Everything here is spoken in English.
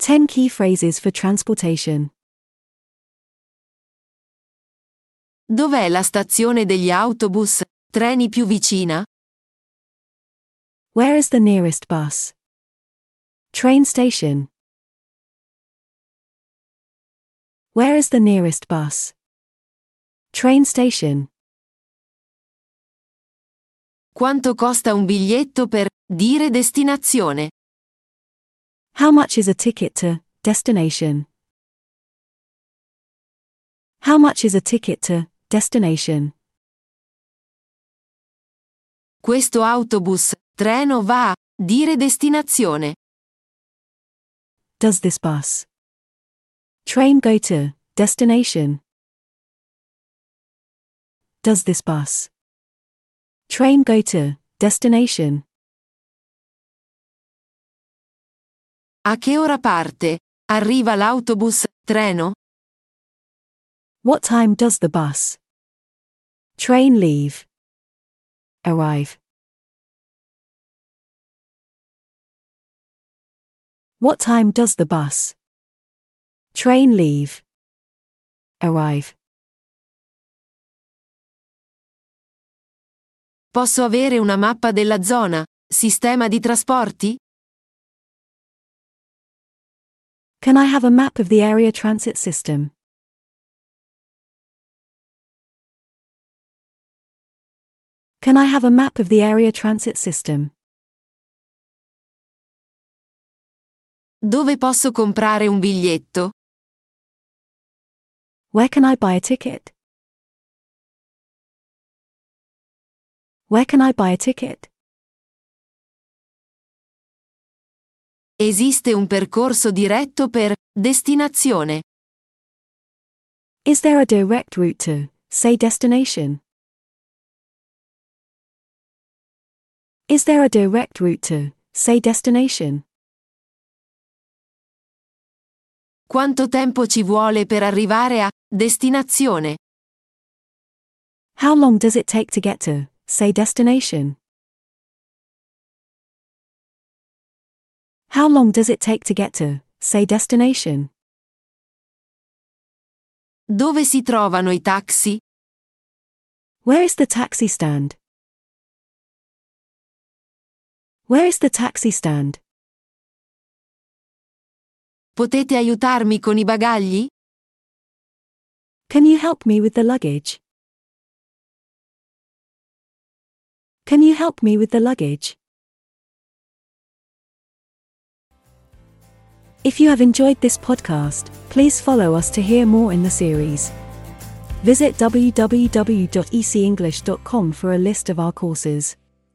10 key phrases for transportation. Dov'è la stazione degli autobus, treni più vicina? Where is the nearest bus? Train station. Where is the nearest bus? Train station. Quanto costa un biglietto per dire destinazione? How much is a ticket to destination? How much is a ticket to destination? Questo autobus, treno va dire destinazione. Does this bus? Train go to destination? Does this bus? Train go to destination? A che ora parte? Arriva l'autobus, treno? What time does the bus? Train leave? Arrive? What time does the bus? Train leave? Arrive? Posso avere una mappa della zona, sistema di trasporti? Can I have a map of the area transit system? Can I have a map of the area transit system? Dove posso comprare un biglietto? Where can I buy a ticket? Where can I buy a ticket? Esiste un percorso diretto per destinazione. Is there a direct route to, say, destination? Is there a direct route to, say, destination? Quanto tempo ci vuole per arrivare a destinazione? How long does it take to get to, say, destination? How long does it take to get to, say, destination? Dove si trovano i taxi? Where is the taxi stand? Where is the taxi stand? Potete aiutarmi con i bagagli? Can you help me with the luggage? Can you help me with the luggage? If you have enjoyed this podcast, please follow us to hear more in the series. Visit www.ecenglish.com for a list of our courses.